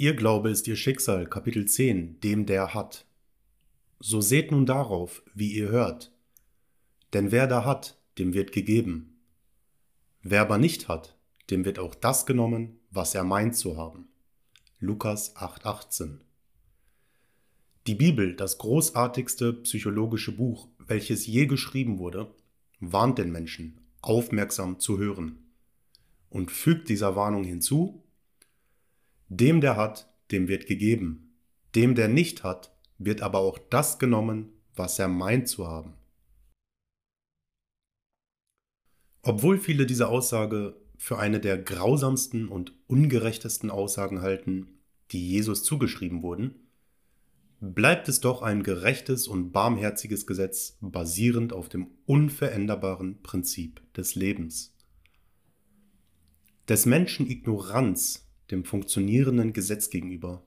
Ihr Glaube ist ihr Schicksal, Kapitel 10, dem der hat. So seht nun darauf, wie ihr hört. Denn wer da hat, dem wird gegeben. Wer aber nicht hat, dem wird auch das genommen, was er meint zu haben. Lukas 8,18 Die Bibel, das großartigste psychologische Buch, welches je geschrieben wurde, warnt den Menschen, aufmerksam zu hören und fügt dieser Warnung hinzu, dem der hat, dem wird gegeben, dem der nicht hat, wird aber auch das genommen, was er meint zu haben. Obwohl viele diese Aussage für eine der grausamsten und ungerechtesten Aussagen halten, die Jesus zugeschrieben wurden, bleibt es doch ein gerechtes und barmherziges Gesetz basierend auf dem unveränderbaren Prinzip des Lebens. Des Menschen Ignoranz dem funktionierenden Gesetz gegenüber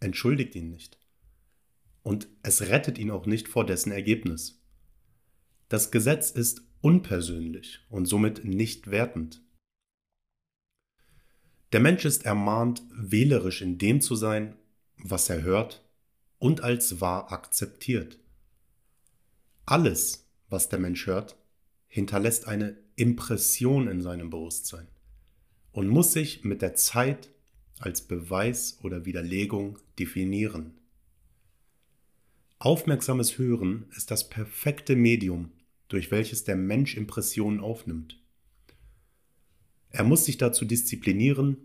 entschuldigt ihn nicht. Und es rettet ihn auch nicht vor dessen Ergebnis. Das Gesetz ist unpersönlich und somit nicht wertend. Der Mensch ist ermahnt, wählerisch in dem zu sein, was er hört und als wahr akzeptiert. Alles, was der Mensch hört, hinterlässt eine Impression in seinem Bewusstsein und muss sich mit der Zeit als Beweis oder Widerlegung definieren. Aufmerksames Hören ist das perfekte Medium, durch welches der Mensch Impressionen aufnimmt. Er muss sich dazu disziplinieren,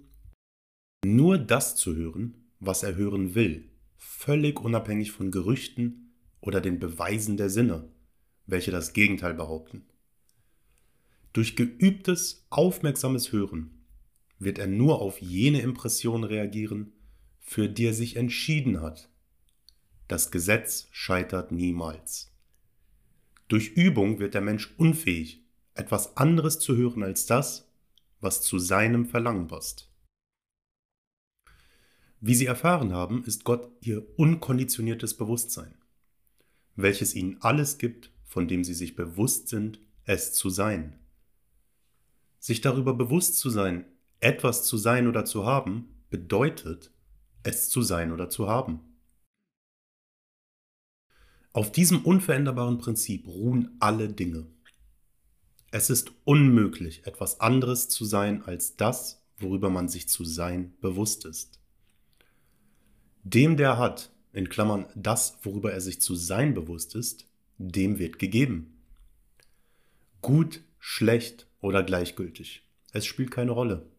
nur das zu hören, was er hören will, völlig unabhängig von Gerüchten oder den Beweisen der Sinne, welche das Gegenteil behaupten. Durch geübtes, aufmerksames Hören wird er nur auf jene Impression reagieren, für die er sich entschieden hat. Das Gesetz scheitert niemals. Durch Übung wird der Mensch unfähig, etwas anderes zu hören als das, was zu seinem Verlangen passt. Wie Sie erfahren haben, ist Gott Ihr unkonditioniertes Bewusstsein, welches Ihnen alles gibt, von dem Sie sich bewusst sind, es zu sein. Sich darüber bewusst zu sein, etwas zu sein oder zu haben, bedeutet, es zu sein oder zu haben. Auf diesem unveränderbaren Prinzip ruhen alle Dinge. Es ist unmöglich, etwas anderes zu sein als das, worüber man sich zu sein bewusst ist. Dem, der hat, in Klammern das, worüber er sich zu sein bewusst ist, dem wird gegeben. Gut, schlecht oder gleichgültig. Es spielt keine Rolle.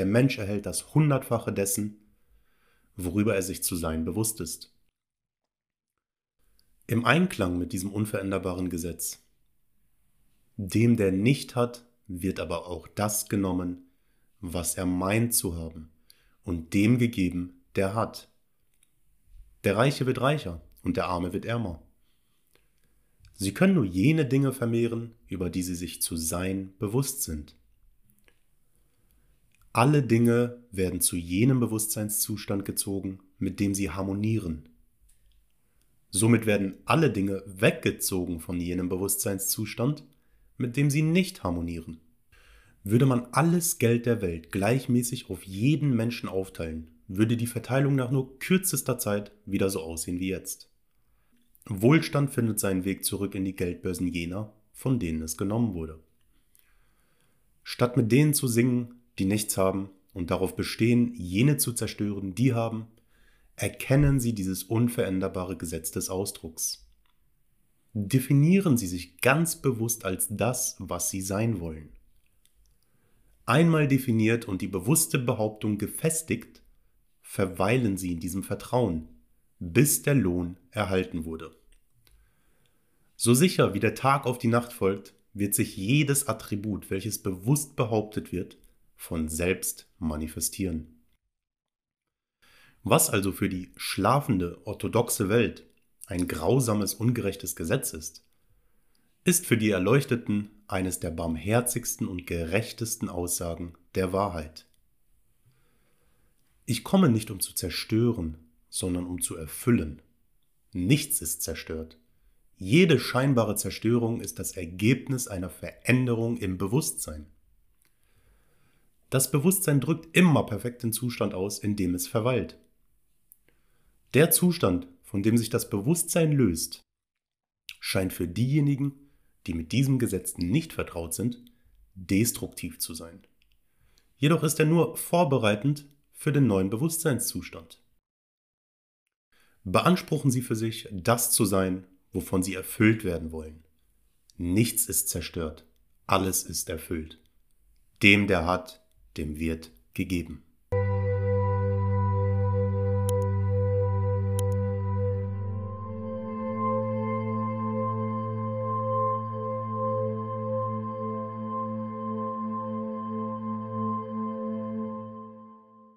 Der Mensch erhält das Hundertfache dessen, worüber er sich zu sein bewusst ist. Im Einklang mit diesem unveränderbaren Gesetz. Dem, der nicht hat, wird aber auch das genommen, was er meint zu haben, und dem gegeben, der hat. Der Reiche wird reicher und der Arme wird ärmer. Sie können nur jene Dinge vermehren, über die sie sich zu sein bewusst sind. Alle Dinge werden zu jenem Bewusstseinszustand gezogen, mit dem sie harmonieren. Somit werden alle Dinge weggezogen von jenem Bewusstseinszustand, mit dem sie nicht harmonieren. Würde man alles Geld der Welt gleichmäßig auf jeden Menschen aufteilen, würde die Verteilung nach nur kürzester Zeit wieder so aussehen wie jetzt. Wohlstand findet seinen Weg zurück in die Geldbörsen jener, von denen es genommen wurde. Statt mit denen zu singen, die nichts haben und darauf bestehen, jene zu zerstören, die haben, erkennen sie dieses unveränderbare Gesetz des Ausdrucks. Definieren sie sich ganz bewusst als das, was sie sein wollen. Einmal definiert und die bewusste Behauptung gefestigt, verweilen sie in diesem Vertrauen, bis der Lohn erhalten wurde. So sicher wie der Tag auf die Nacht folgt, wird sich jedes Attribut, welches bewusst behauptet wird, von selbst manifestieren. Was also für die schlafende orthodoxe Welt ein grausames, ungerechtes Gesetz ist, ist für die Erleuchteten eines der barmherzigsten und gerechtesten Aussagen der Wahrheit. Ich komme nicht um zu zerstören, sondern um zu erfüllen. Nichts ist zerstört. Jede scheinbare Zerstörung ist das Ergebnis einer Veränderung im Bewusstsein. Das Bewusstsein drückt immer perfekt den Zustand aus, in dem es verweilt. Der Zustand, von dem sich das Bewusstsein löst, scheint für diejenigen, die mit diesem Gesetz nicht vertraut sind, destruktiv zu sein. Jedoch ist er nur vorbereitend für den neuen Bewusstseinszustand. Beanspruchen Sie für sich, das zu sein, wovon Sie erfüllt werden wollen. Nichts ist zerstört, alles ist erfüllt. Dem, der hat, dem wird gegeben.